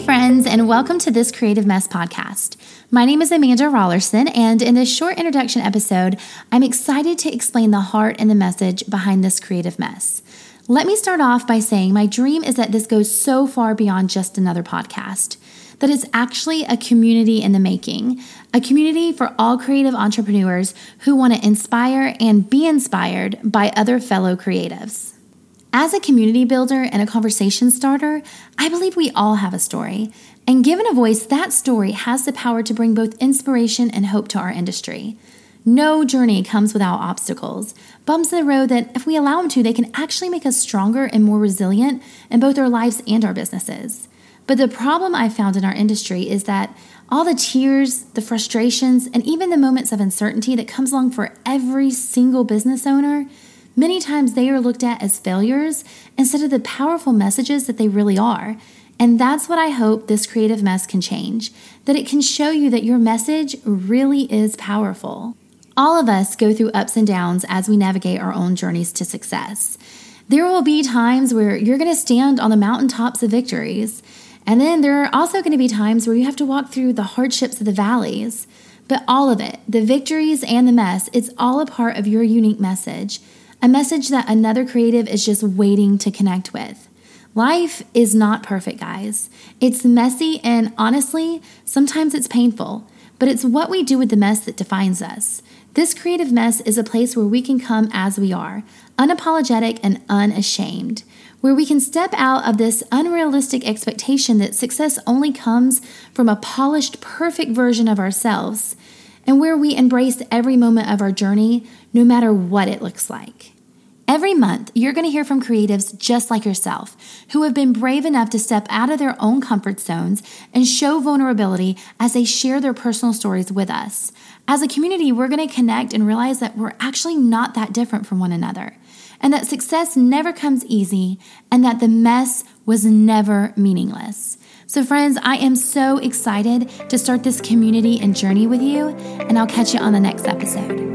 friends, and welcome to this Creative Mess podcast. My name is Amanda Rollerson, and in this short introduction episode, I'm excited to explain the heart and the message behind this creative mess. Let me start off by saying my dream is that this goes so far beyond just another podcast, that it's actually a community in the making, a community for all creative entrepreneurs who want to inspire and be inspired by other fellow creatives. As a community builder and a conversation starter, I believe we all have a story. And given a voice, that story has the power to bring both inspiration and hope to our industry. No journey comes without obstacles, bumps in the road that, if we allow them to, they can actually make us stronger and more resilient in both our lives and our businesses. But the problem I've found in our industry is that all the tears, the frustrations, and even the moments of uncertainty that comes along for every single business owner Many times they are looked at as failures instead of the powerful messages that they really are. And that's what I hope this creative mess can change that it can show you that your message really is powerful. All of us go through ups and downs as we navigate our own journeys to success. There will be times where you're going to stand on the mountaintops of victories, and then there are also going to be times where you have to walk through the hardships of the valleys. But all of it, the victories and the mess, it's all a part of your unique message a message that another creative is just waiting to connect with. Life is not perfect, guys. It's messy, and honestly, sometimes it's painful, but it's what we do with the mess that defines us. This creative mess is a place where we can come as we are, unapologetic and unashamed, where we can step out of this unrealistic expectation that success only comes from a polished, perfect version of ourselves, and where we embrace every moment of our journey, no matter what it looks like. Every month, you're going to hear from creatives just like yourself who have been brave enough to step out of their own comfort zones and show vulnerability as they share their personal stories with us. As a community, we're going to connect and realize that we're actually not that different from one another, and that success never comes easy, and that the mess was never meaningless. So, friends, I am so excited to start this community and journey with you, and I'll catch you on the next episode.